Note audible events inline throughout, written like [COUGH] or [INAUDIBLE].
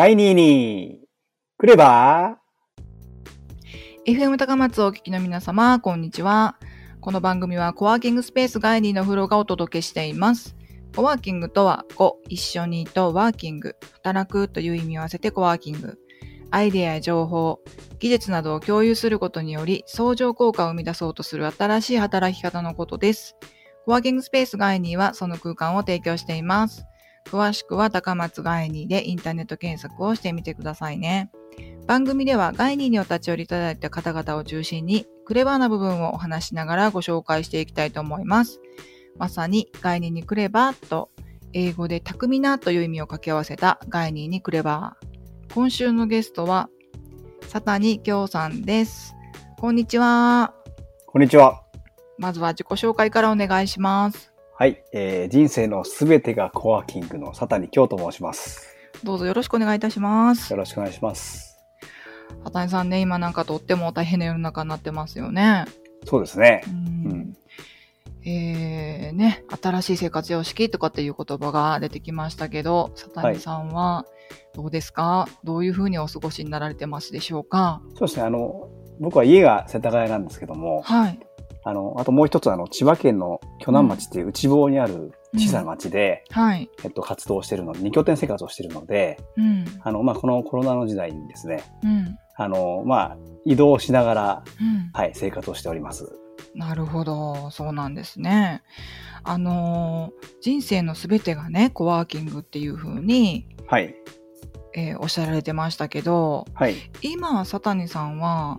ガイニーに来れば FM 高松をお聞きの皆様、こんにちは。この番組はコワーキングスペースガイニーの風呂がお届けしています。コワーキングとは、コ、一緒にとワーキング、働くという意味を合わせてコワーキング。アイデアや情報、技術などを共有することにより、相乗効果を生み出そうとする新しい働き方のことです。コワーキングスペースガイニーはその空間を提供しています。詳しくは高松ガイニーでインターネット検索をしてみてくださいね。番組ではガイニーにお立ち寄りいただいた方々を中心にクレバーな部分をお話しながらご紹介していきたいと思います。まさにガイニーにクレバーと英語で巧みなという意味を掛け合わせたガイニーにクレバー。今週のゲストは佐谷京さんです。こんにちは。こんにちは。まずは自己紹介からお願いします。はい、えー人生のすべてがコワーキングの佐谷京と申します。どうぞよろしくお願いいたしますよ。ろしくお願いします。佐谷さんね、今なんかとっても大変な世の中になってますよね。そうですねう。うんん。えー、ね、新しい生活様式とかっていう言葉が出てきましたけど、佐谷さんはどうですか、どういうふうにお過ごしになられてますでしょうか？そうですね。あの、僕は家が世田谷なんですけども、はい。あの、あともう一つあの、千葉県の鋸南町っていう内房にある小さな町で、はい。えっと、活動してるので、二拠点生活をしてるので、うん。あの、まあ、このコロナの時代にですね、うん。あの、まあ、移動しながら、うん。はい、生活をしております。なるほど。そうなんですね。あのー人生のすべてがね、コワーキングっていうふうに、はい。えーおっしゃられてましたけど、はい。今、佐谷さんは、あ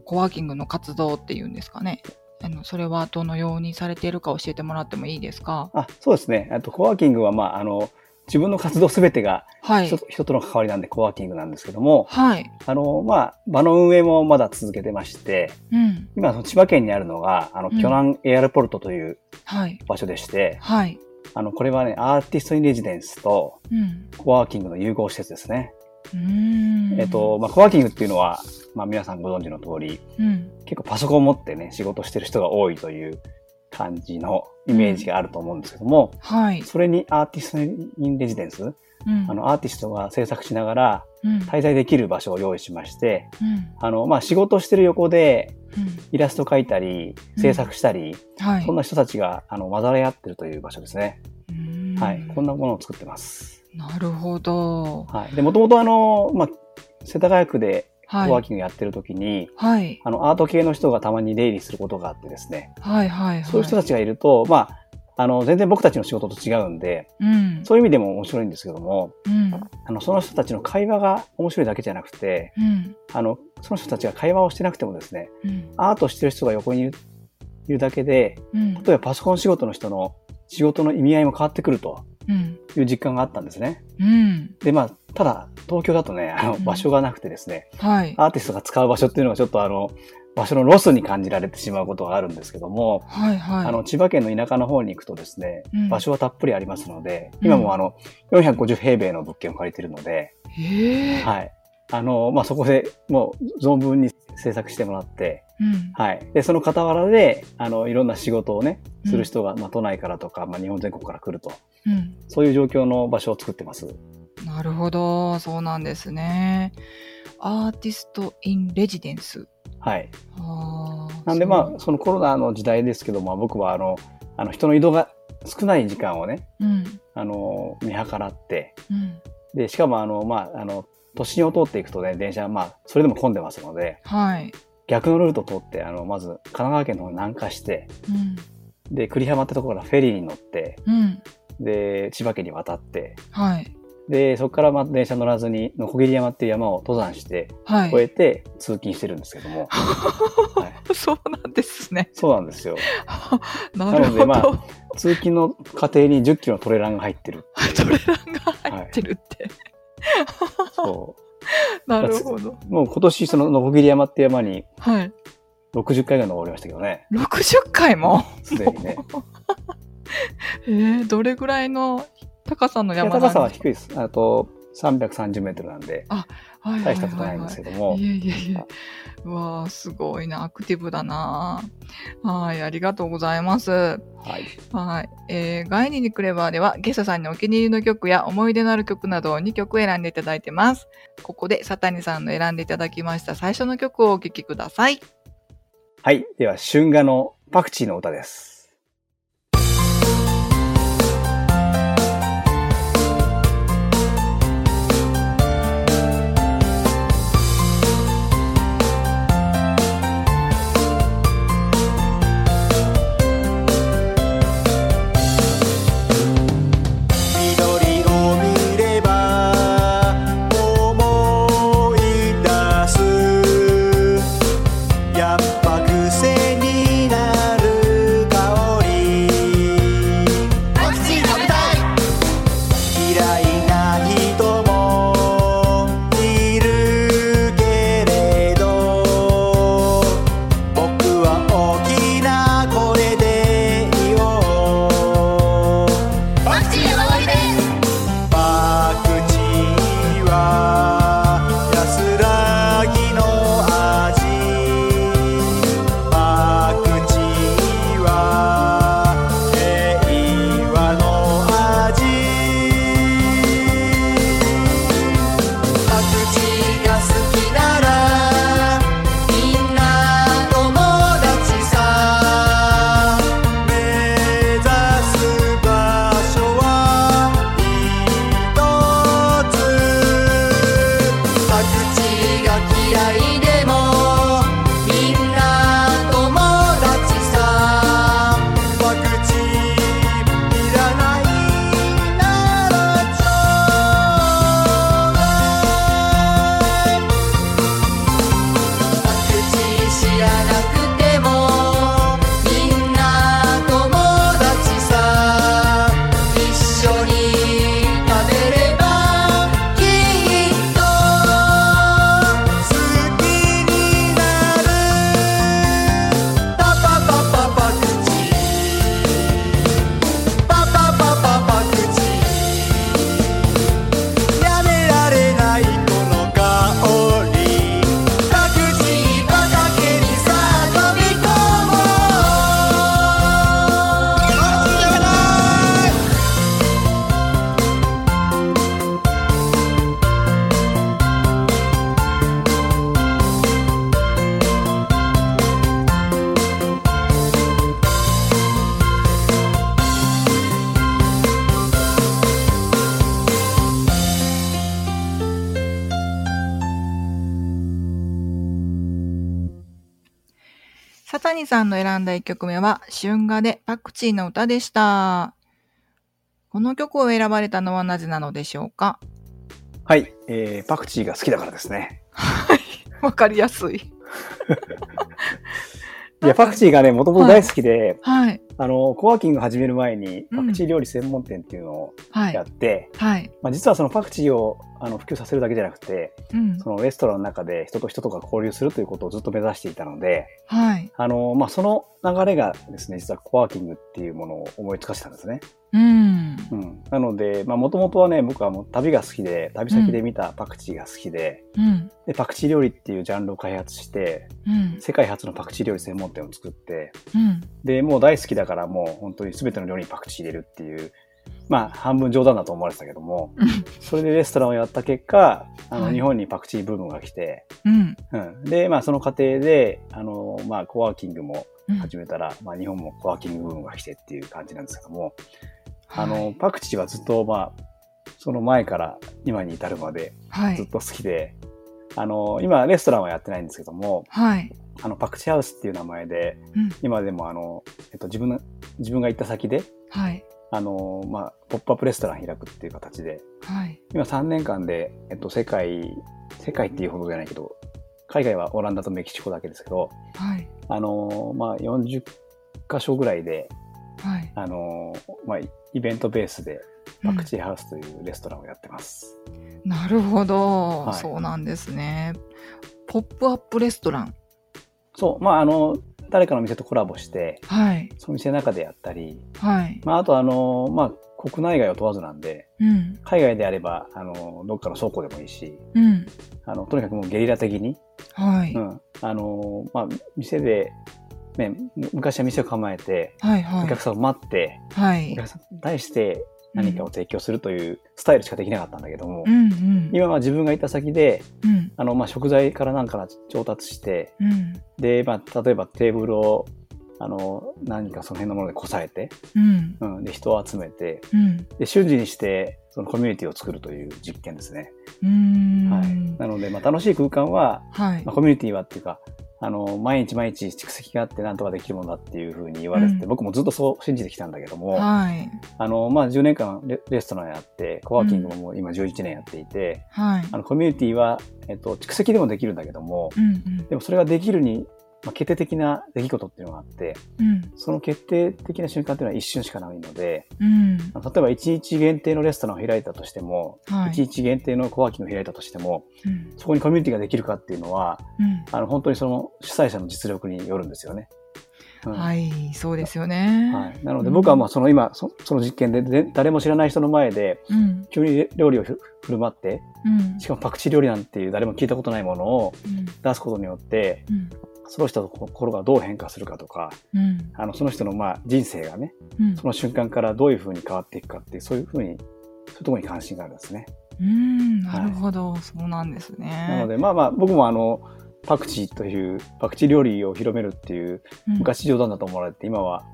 の、コワーキングの活動っていうんですかね。あの、それはどのようにされているか教えてもらってもいいですか？あ、そうですね。あと、コワーキングは、まあ、あの、自分の活動すべてがはい人,、。人との関わりなんでコワーキングなんですけども、はい。あの、まあ、場の運営もまだ続けてまして、うん。今、その千葉県にあるのが、あの、うん巨南エアルポルトというはい。場所でして、はい。あの、これはね、アーティストインレジデンスとうん。コワーキングの融合施設ですね。えっと、まあ、コワーキングっていうのは、まあ、皆さんご存知の通り、うん。結構パソコンを持ってね、仕事してる人が多いという感じのイメージがあると思うんですけども、はい。それにアーティストインレジデンス、うん。あの、アーティストが制作しながらうん。滞在できる場所を用意しまして、うん。あの、まあ、仕事してる横でうん。イラスト描いたり、制作したり、はい。そんな人たちが、あの、混ざり合ってるという場所ですね。はい。こんなものを作ってます。なるほど。はい。で、もともとあの、まあ、世田谷区でコはい。ワーキングやってる時に、はい。あの、アート系の人がたまに出入りすることがあってですね、はい。はい。そういう人たちがいると、まあ、あの、全然僕たちの仕事と違うんで、うん。そういう意味でも面白いんですけども、うん。あの、その人たちの会話が面白いだけじゃなくて、うん。あの、その人たちが会話をしてなくてもですね、うん。アートしてる人が横にいるだけで、うん。例えばパソコン仕事の人の仕事の意味合いも変わってくるとうん。いう実感があったんですね。うん。で、まあ、ただ、東京だとね、あの、うん場所がなくてですね、はい。アーティストが使う場所っていうのがちょっとあの、場所のロスに感じられてしまうことがあるんですけども、はい。はい。あの、千葉県の田舎の方に行くとですね、うん場所はたっぷりありますので、うん今もあの、450平米の物件を借りてるので。はい。あの、まあ、そこでもう存分に制作してもらって、うん。はい。で、その傍らで、あの、いろんな仕事をね、うんする人が、まあ、都内からとか、まあ、日本全国から来ると、うん。そういう状況の場所を作ってます。なるほど。そうなんですね。アーティスト・イン・レジデンス。はい。あーなんでまあ、そのコロナの時代ですけども、僕はあの、あの、人の移動が少ない時間をね。あの、見計らって、うん。で、しかもあの、まあ、あの、都心を通っていくとね、電車はまあ、それでも混んでますので、はい。逆のルートを通って、あの、まず、神奈川県の方に南下して、うん。で、栗浜ってところからフェリーに乗って、うん。で、千葉県に渡って、はい。で、そこからまあ電車乗らずに、のこぎり山っていう山を登山して、はい。越えて通勤してるんですけども、[LAUGHS] はい、そうなんですね。そうなんですよ。[LAUGHS] なのでまあ通勤の過程に10キロのトレランが入ってるっていう。[LAUGHS] トレランが入ってるって。そ [LAUGHS] なるほど。う。もう今年そののこぎり山って山にはい。60回ぐらい登りましたけどね。60回も？すでにね。[LAUGHS] えー、どれぐらいの高さの山なんですか？高さは低いです。あと、330メートルなんで、はいはい大したことないんですけどもい、えいえいえ。うわあ、すごいな。アクティブだな。はい、ありがとうございます。はい。はい。えー、ガイニにクレバーではゲストさんにお気に入りの曲や思い出のある曲などを2曲選んでいただいてます。ここでサタニさんの選んでいただきました最初の曲をお聴きください。はい。では、春画のパクチーの歌です。さんの選んだ1曲目は春画でパクチーの歌でした。この曲を選ばれたのはなぜなのでしょうか？はい。えー、パクチーが好きだからですね。わかりやすい。[LAUGHS] いや、パクチーがね、もともと大好きで、はい。あの、コワーキング始める前に、うんパクチー料理専門店っていうのをはいや。って、はい。まあ、実はそのパクチーをあの普及させるだけじゃなくて、うん。そのレストランの中で人と人とが交流するということをずっと目指していたので、はい。あの、まあ、その流れがですね、実はコワーキングっていうものを思いつかせたんですね。うん。うん。なので、まあ、もともとはね、僕はもう旅が好きで、旅先で見たパクチーが好きで、うん。で、パクチー料理っていうジャンルを開発して、うん。世界初のパクチー料理専門店を作って、うん。で、もう大好きだからもう本当に全ての料理にパクチー入れるっていう、まあ半分冗談だと思われてたけども、それでレストランをやった結果、あの、はい日本にパクチーブームが来て、うん。うん。で、まあその過程で、あの、まあコワーキングもうん。始めたら、まあ日本もコワーキングブームが来てっていう感じなんですけども、あの、はい、パクチーはずっとまあ、その前から今に至るまではい。ずっと好きで、あの、今レストランはやってないんですけども、はい。あの、パクチーハウスっていう名前で、うん。今でもあの、えっと、自分の、自分が行った先で、はい。あの、まあ、ポップアップレストラン開くっていう形で、はい。今3年間で、えっと、世界、世界っていうほどじゃないけど、海外はオランダとメキシコだけですけど、はい。あの、まあ、40箇所ぐらいで、はい。あの、まあ、イベントベースで、パクチーハウスというレストランをやってます。なるほど、はいそうなんですね。ポップアップレストラン。そう、まあ、あの、誰かの店とコラボして、はい。その店の中でやったり、はい。まあ、あとあの、まあ、国内外を問わずなんで、うん。海外であれば、あの、どっかの倉庫でもいいし、うん。あの、とにかくもうゲリラ的に、はい。うん。あの、まあ、店で、ね、む昔は店を構えて、はいはい。お客さんを待って、はいお。客さんに対して何かを提供するというスタイルしかできなかったんだけども、うんうん。今は自分が行った先で、うん。あの、まあ、食材から何から調達して、うん。で、まあ、例えばテーブルを、あの、何かその辺のものでこさえて、うん。うん、で、人を集めて、うん。で、瞬時にして、そのコミュニティを作るという実験ですね。はい。なので、まあ、楽しい空間は、はいまあ、。コミュニティはっていうか、あの、毎日毎日蓄積があって何とかできるものだっていうふうに言われてて、うん僕もずっとそう信じてきたんだけども、はい。あの、まあ、10年間レレストランやって、コワーキングももう今11年やっていて、はい。あの、コミュニティは、えっと、蓄積でもできるんだけども、うんうん。でもそれができるに、まあ、決定的な出来事っていうのがあって、うん。その決定的な瞬間っていうのは一瞬しかないので、うん。例えば1日限定のレストランを開いたとしても、はい。1日限定のコワーキングを開いたとしても、うん。そこにコミュニティができるかっていうのは、うん。あの、本当にその主催者の実力によるんですよね。うんはい。そうですよね。はい。なので僕はまあその今、そその実験でで誰も知らない人の前で、うん。急に料理をふ振る舞って、うん。しかもパクチー料理なんていう誰も聞いたことないものをうん。出すことによって、うん。その人の心がどう変化するかとか、うん。あの、その人のまあ人生がね、うん。その瞬間からどういうふうに変わっていくかっていう、そういうふうに、そういうところに関心があるんですね。うん。なるほど。そうなんですね。なので、まあまあ、僕もあの、パクチーという、パクチー料理を広めるっていう、うん、昔冗談だと思われて、今は、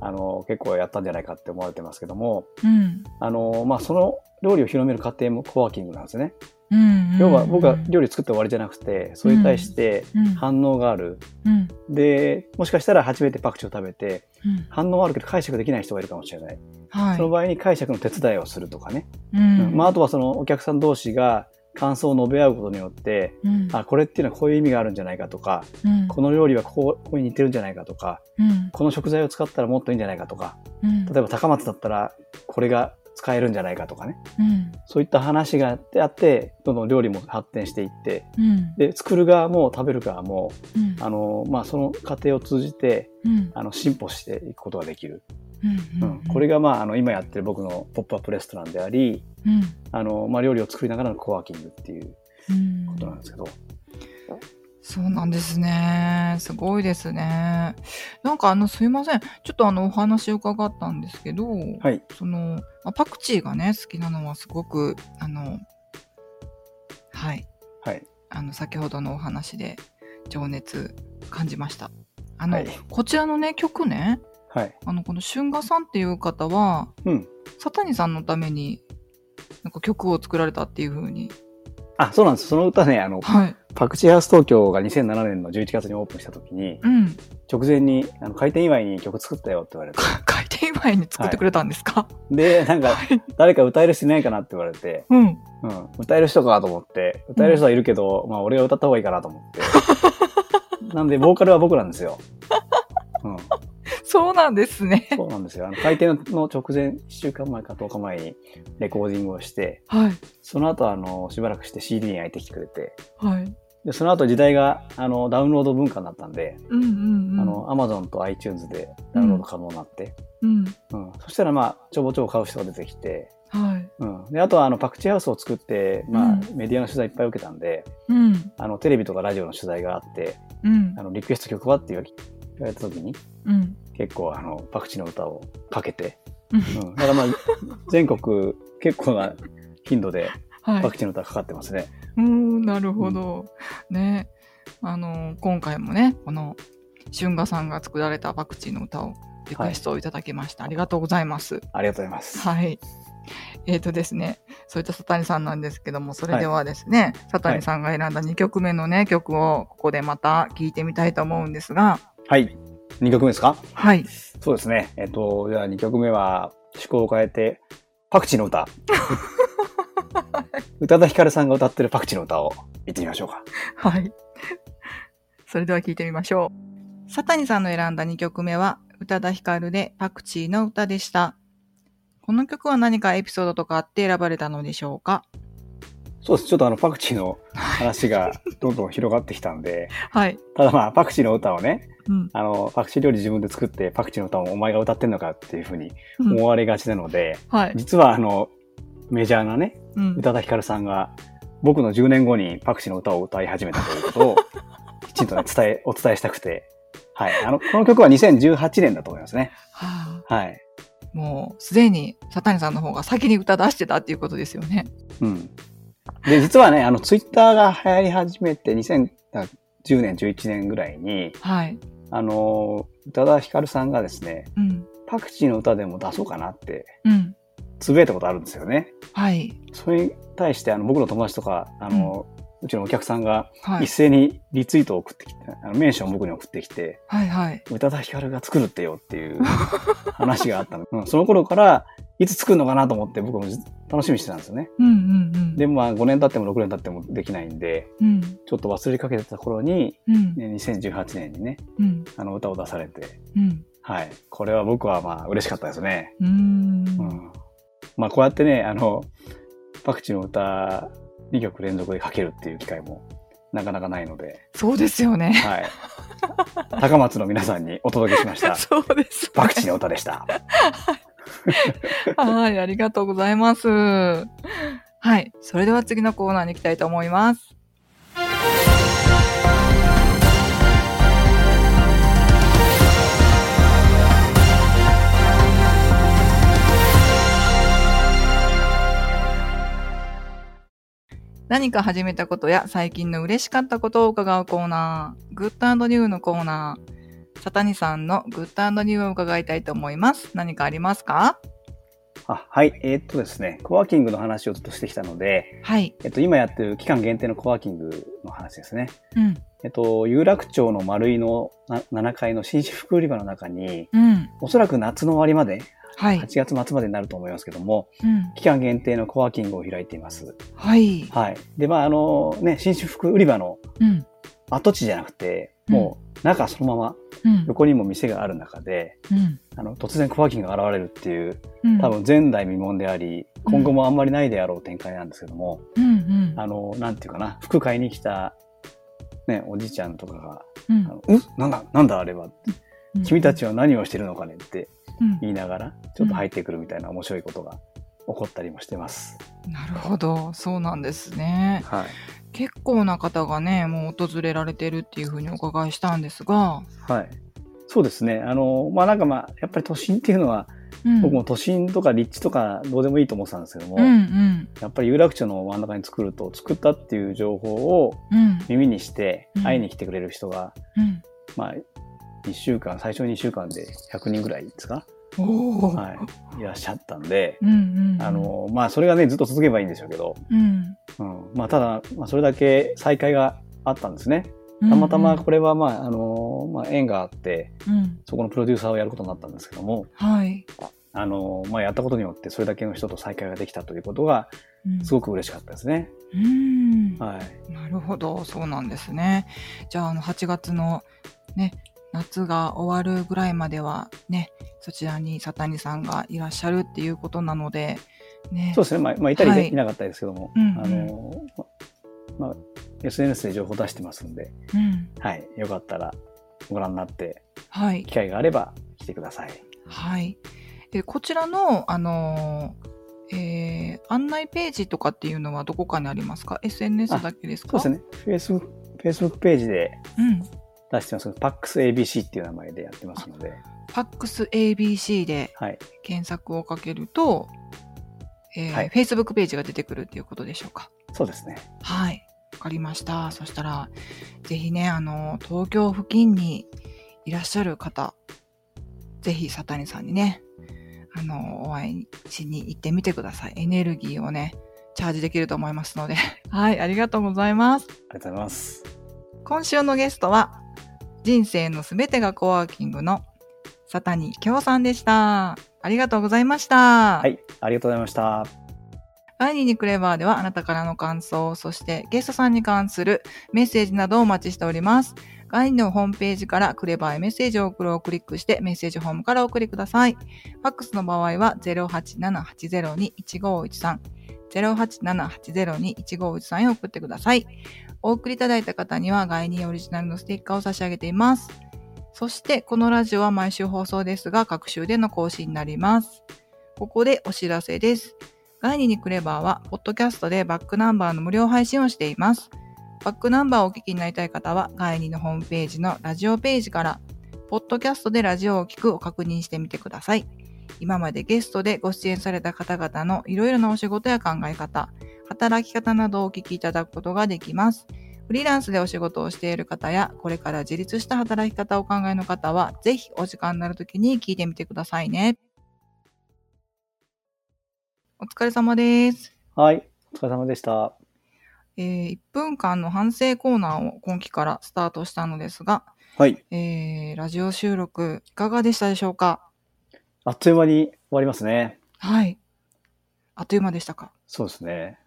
あの、結構やったんじゃないかって思われてますけども、うん。あの、まあ、その料理を広める過程もコワーキングなんですね。うん。要は僕が料理作って終わりじゃなくて、それに対してうん、反応がある。うん。で、もしかしたら初めてパクチーを食べて、うん。反応はあるけど解釈できない人がいるかもしれない。はい。その場合に解釈の手伝いをするとかね。うん。まあ、あとはそのお客さん同士が感想を述べ合うことによって、うん。あ、これっていうのはこういう意味があるんじゃないかとか、うん。この料理はこう、ここに似てるんじゃないかとか、うん。この食材を使ったらもっといいんじゃないかとか、うん。例えば高松だったらこれが使えるんじゃないかとかね。うん。そういった話があって、どんどん料理も発展していって、うん。で、作る側も食べる側も、うん。あの、まあ、その過程を通じて、うん。あの、進歩していくことができる。う。うんん。これが、まあ、あの、今やってる僕のポップアップレストランであり、うん。あの、まあ、料理を作りながらのコワーキングっていううん。ことなんですけど。そうなんですね。すごいですね。なんかあの、すいません。ちょっとあの、お話を伺ったんですけど、はい。その、まあパクチーがね、好きなのはすごく、あの、はい。はい。あの、先ほどのお話で情熱感じました。あの、はいこちらのね、曲ね、はい。あの、この春画さんっていう方は、うん。サタニさんのために、なんか曲を作られたっていう風に。あ、そうなんです。その歌ね、あの、はい。パクチーハウス東京が2007年の11月にオープンした時に、うん。直前に、あの、開店祝いに曲作ったよって言われて。[LAUGHS] 開店祝いに作ってくれたんですか、で、なんか、誰か歌える人いないかなって言われて、うん。うん、歌える人かと思って、歌える人はいるけど、まあ俺が歌った方がいいかなと思って。[LAUGHS] なんで、ボーカルは僕なんですよ。うん、そうなんですね。そうなんですよ。あの開店の直前、1週間前か10日前にレコーディングをして、はい。その後、あの、しばらくして CD に焼いてきてくれて、はい。で、その後時代が、あの、ダウンロード文化になったんで、うんうんうん。あの、Amazon と iTunes でダウンロード可能になって、うん。うん。そしたら、まあ、ちょぼちょぼ買う人が出てきて、はい。うん。で、あとは、あの、パクチーハウスを作って、まあ、うんメディアの取材いっぱい受けたんで、うん。あの、テレビとかラジオの取材があって、うんあ。の、リクエスト曲はって言われた時に、うん。結構、あの、パクチーの歌をかけて、うんうん。だからまあ、全国、結構な頻度ではいパ。クチーの歌かかってますね。うーん、なるほど。ね。あの、今回もね、この、春画さんが作られたパクチーの歌をリクエストをいただきました。ありがとうございます。ありがとうございます。はい。えっ、とですね、そういったサタニさんなんですけども、それではですね、サタニさんが選んだ2曲目のね、曲をここでまた聴いてみたいと思うんですが、はい。2曲目ですか？はい。そうですね。えっと、じゃあ2曲目は、趣向を変えて、パクチーの歌。[LAUGHS] [LAUGHS] 宇多田ヒカルさんが歌ってるパクチーの歌を言ってみましょうか。はい。それでは聴いてみましょう。サタニさんの選んだ2曲目は、宇多田ヒカルでパクチーの歌でした。この曲は何かエピソードとかあって選ばれたのでしょうか？そうです。ちょっとあの、パクチーの話がどんどん広がってきたんで、はい。ただまあ、パクチーの歌をね、うん。あの、パクチー料理自分で作って、パクチーの歌をお前が歌ってんのかっていうふうにうん思われがちなので、はい。実はあの、メジャーなね、うん宇多田ヒカルさんが、僕の10年後にパクチーの歌を歌い始めたということを、[LAUGHS] きちんとね、伝え、お伝えしたくて、はい。あの、この曲は2018年だと思いますね。ははい。あ、もうすでに佐谷さんの方が先に歌出してたっていうことですよね。うん。で、実はね、あの、ツイッターが流行り始めて、2010年、11年ぐらいに、はい。あの、宇多田ヒカルさんがですね、うん。パクチーの歌でも出そうかなって、うん。つぶやいたことあるんですよね。はい。それに対して、あの、僕の友達とか、あの、うちのお客さんがはい一。斉にリツイートを送ってきて、あのメンションを僕に送ってきて、はいはい。宇多田ヒカルが作るってよっていう [LAUGHS] 話があったの。うん、その頃から、いつ作るのかなと思って僕も楽しみにしてたんですよね。うんうんうん。でもまあ5年経っても6年経ってもできないんで、うん。ちょっと忘れかけてた頃に、うん。ね、2018年にね、うん。あの歌を出されて、うん。はい。これは僕はまあ嬉しかったですね。うーん。うん。まあこうやってね、あの、パクチーの歌2曲連続でかけるっていう機会もなかなかないので、そうですよね。はい。高松の皆さんにお届けしました。[LAUGHS] そうです、ね。パクチーの歌でした。[LAUGHS] はい、ありがとうございます。はい、それでは次のコーナーに行きたいと思います。何か始めたことや最近の嬉しかったことを伺うコーナー、グッドニューのコーナー、佐谷さんのグッドニューを伺いたいと思います。何かありますか？あはい。えーっとですね、コワーキングの話をずっとしてきたので、はい。えっと、今やってる期間限定のコワーキングの話ですね。うん。えっと、有楽町の丸井のな7階の紳士服売り場の中に、うん。おそらく夏の終わりまで、はい。8月末までになると思いますけども、うん。期間限定のコワーキングを開いています。はい。はい。で、まあ、あのね、紳士服売り場のうん。跡地じゃなくて、もう中そのままうん。横にも店がある中で、うん。あの、突然コワーキングが現れるっていう、うん。多分前代未聞であり、今後もあんまりないであろう展開なんですけども、うん。うん。あの、なんていうかな、服買いに来た、ね、おじいちゃんとかが、うんあのうんなんだ、なんだあれは、うん君たちは何をしてるのかねってうん言いながら、ちょっと入ってくるみたいな面白いことが起こったりもしてます。なるほど。そうなんですね。はい。結構な方がね、もう訪れられてるっていうふうにお伺いしたんですが。はい。そうですね。あの、まあ、なんかまあ、やっぱり都心っていうのは、うん。僕も都心とか立地とかどうでもいいと思ってたんですけども、うんうん。やっぱり有楽町の真ん中に作ると、作ったっていう情報をうん。耳にしてうん会いに来てくれる人が、うん。まあ、1週間、最初2週間で100人ぐらいですか？はい。いらっしゃったんで、うんうん。あ、の、まあ、それがね、ずっと続けばいいんでしょうけど、うん。うん。まあ、ただ、まあ、それだけ再会があったんですね。たまたまこれは、まあ、あの、まあ、縁があって、うん。そこのプロデューサーをやることになったんですけども、はい。あの、まあ、やったことによって、それだけの人と再会ができたということが、うんすごく嬉しかったですね。うん。はい。なるほど、そうなんですね。じゃあ、あの、8月のね、夏が終わるぐらいまではね、そちらに佐谷さんがいらっしゃるっていうことなので、ね。そうですね。まあ、まあ、いたりはいでいなかったですけども、うんうんあの、ままあ、SNS で情報出してますんで、うん。はい。よかったらご覧になって、はい。機会があれば来てください。はい。で、こちらの、あのーえー案内ページとかっていうのはどこかにありますか ?SNS だけですか？そうですね。Facebook、Facebook ページでうん。出してます PAXABC っていう名前でやってますので、ファックス ABC ではい。検索をかけると、えーはい Facebook ページが出てくるっていうことでしょうかそうですね。はい。わかりました。そしたら、ぜひね、あの、東京付近にいらっしゃる方、ぜひ、佐谷さんにね、あの、お会いしに行ってみてください。エネルギーをね、チャージできると思いますので。[LAUGHS] はい、ありがとうございます。ありがとうございます。今週のゲストは、人生のすべてがコワーキングの佐谷京さんでした。ありがとうございました。はい。ありがとうございました。アイニーにクレバーではあなたからの感想、そしてゲストさんに関するメッセージなどをお待ちしております。ガイニーのホームページからクレバーへメッセージを送るをクリックしてメッセージホームからお送りください。ファックスの場合は087-802-1513 087-802-1513へ送ってください。お送りいただいた方には概念オリジナルのステッカーを差し上げています。そして、このラジオは毎週放送ですが、各週での更新になります。ここでお知らせです。概念にクレバーは、ポッドキャストでバックナンバーの無料配信をしています。バックナンバーをお聞きになりたい方は、概念のホームページのラジオページから、ポッドキャストでラジオを聞くを確認してみてください。今までゲストでご出演された方々のいろいろなお仕事や考え方、働き方などをお聞きいただくことができます。フリーランスでお仕事をしている方や、これから自立した働き方をお考えの方は、ぜひお時間になるときに聞いてみてくださいね。お疲れ様です。はい。お疲れ様でした。えー1分間の反省コーナーを今期からスタートしたのですが、はい。えーラジオ収録いかがでしたでしょうか？あっという間に終わりますね。はい。あっという間でしたか？そうですね。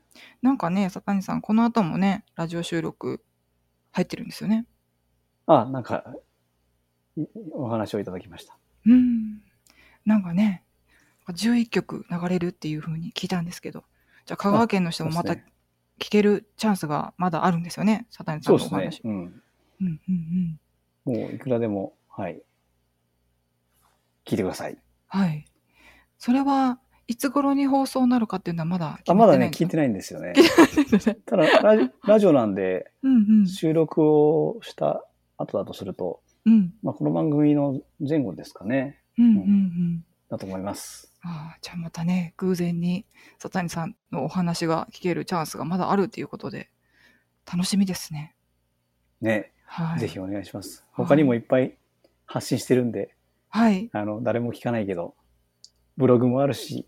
なんかね、佐谷さん、この後もね、ラジオ収録入ってるんですよね？あ、なんか、いお話をいただきました。うん。なんかね、11曲流れるっていう風に聞いたんですけど、じゃあ香川県の人もまた聞けるチャンスがまだあるんですよね、佐谷さんのおそうです話。ね。うん。うんうんうん。もういくらでも、はい。聞いてください。はい。それはいつ頃に放送になるかっていうのはまだ決あ、まだね、聞いてないんですよね。聞いてないですよね。ただラジ、ラジオなんで、うんうん。収録をした後だとすると、うんまあ、この番組の前後ですかね。うんうんうん。だと思います。ああ、じゃあまたね、偶然に佐谷さんのお話が聞けるチャンスがまだあるっていうことで、楽しみですね。ね、はい。ぜひお願いします。他にもいっぱい発信してるんで、はい。あの、誰も聞かないけど、ブログもあるし、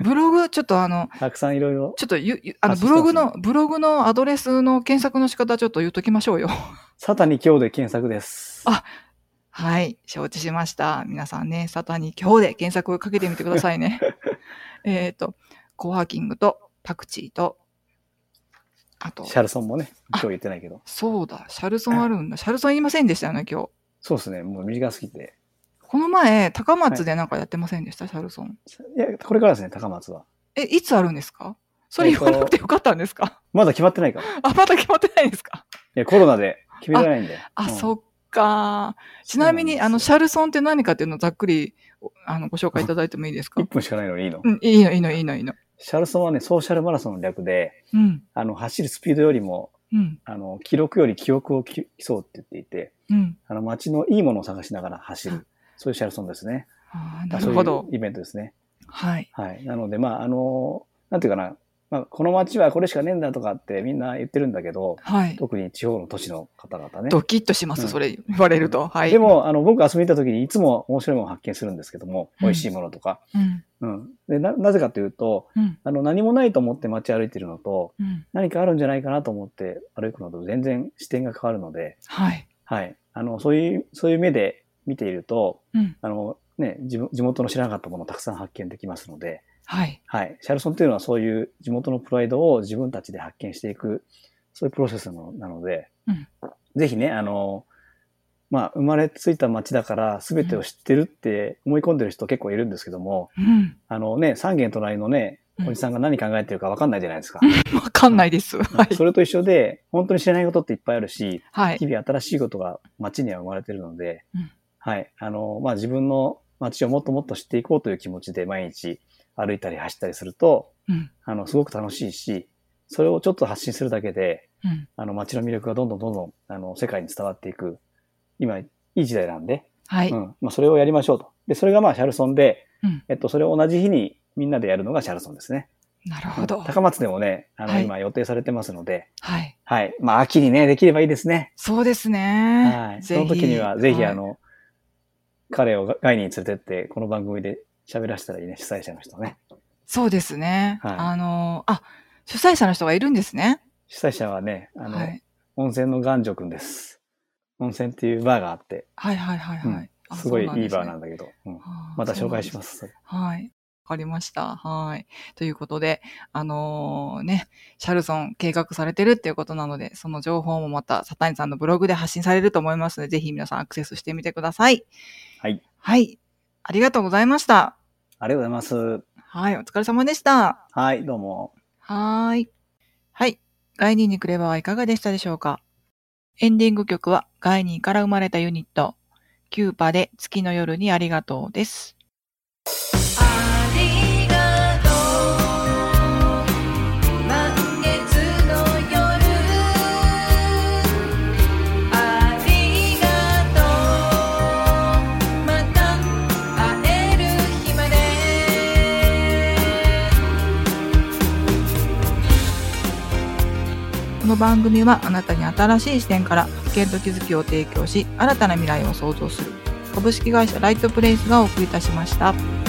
ブログ、[LAUGHS] ちょっとあの、たくさんいろいろ、ちょっとゆゆあのブログの、ブログのアドレスの検索の仕方ちょっと言っときましょうよ。[LAUGHS] サタに今日で検索です。あはい。承知しました。皆さんね、サタに今日で検索をかけてみてくださいね。[LAUGHS] えっと、コワーキングとパクチーと、あとシ、ャルソンもね、今日言ってないけど。そうだ、シャルソンあるんだ。シャルソン言いませんでしたよね、今日。そうですね、もう短すぎて。この前、高松でなんかやってませんでした、シャルソン。いや、これからですね、高松は。え、いつあるんですか？それ言わなくてよかったんですか、まだ決まってないから。い [LAUGHS] あ、まだ決まってないんですか？や、コロナで決められないんで。あ、うんそっか。ちなみに、あの、シャルソンって何かっていうのをざっくり、おあの、ご紹介いただいてもいいですか？[LAUGHS] 1分しかないのにいいの？うん、いいの、いいの、いいの、いいの。シャルソンはね、ソーシャルマラソンの略で、うん、あの、走るスピードよりも、うん、あの、記録より記憶をき競うって言っていて、うん。あの、街のいいものを探しながら走うんる。そういうシャルソンですね。あーなるほどそういうイベントですね。はい。はい。なので、まあ、あの、なんていうかな、まあ、この街はこれしかねえんだとかってみんな言ってるんだけど、はい。特に地方の都市の方々ね。ドキッとします、うんそれ言われると。はい。で、も、あの、僕遊びに行った時にいつも面白いものを発見するんですけども、うん美味しいものとか。うん、うん。で、な、なぜかというと、うん、あの、何もないと思って街歩いてるのと、うん。何かあるんじゃないかなと思って歩くのと全然視点が変わるので、はい。はい。あの、そういう、そういう目で見ていると、うん、あの、ね、地地元の知らなかったものをたくさん発見できますので、はい。はい。シャルソンっていうのはそういう地元のプライドを自分たちで発見していく、そういうプロセスのなので、うんぜひね、あの、まあ、生まれついた街だから全てを知ってるって思い込んでる人結構いるんですけども、うん。あのね、三軒隣のね、うんおじさんが何考えてるか分かんないじゃないですか。[LAUGHS] わかんないです。はい。それと一緒で、本当に知らないことっていっぱいあるし、はい日。々新しいことが街には生まれてるので、うんはい。あの、まあ、自分の街をもっともっと知っていこうという気持ちで毎日歩いたり走ったりすると、うん、あの、すごく楽しいし、それをちょっと発信するだけで、うん。あの、街の魅力がどんどんどんどん、あの、世界に伝わっていく、今、いい時代なんで、はい。うん。まあ、それをやりましょうと。で、それがまあ、シャルソンで、うんえっと、それを同じ日にみんなでやるのがシャルソンですね。なるほど。高松でもね、あの、はい今予定されてますので、はい。はい。まあ、秋にね、できればいいですね。そうですね。はい。その時には、ぜひ、はいあの、彼をガイに連れてって、この番組で喋らせたらいいね、主催者の人ね。そうですね。はいあの、あ、主催者の人がいるんですね。主催者はね、あの、はい。温泉の元女くんです。温泉っていうバーがあって、はいはいはいはい。うんあすごいいいバーねなんだけど、うんはあまた紹介します。それはい。わかりました。はい。ということで、あのーね、シャルソン計画されてるっていうことなので、その情報もまた、サタニさんのブログで発信されると思いますので、ぜひ皆さんアクセスしてみてください。はい。はい。ありがとうございました。ありがとうございます。はい。お疲れ様でした。はい、どうも。はーい。はい。ガイニーにくればはいかがでしたでしょうかエンディング曲はガイニーから生まれたユニット、キューパで月の夜にありがとうです。番組はあなたに新しい視点から発見と気づきを提供し新たな未来を創造する株式会社ライトプレイスがお送りいたしました。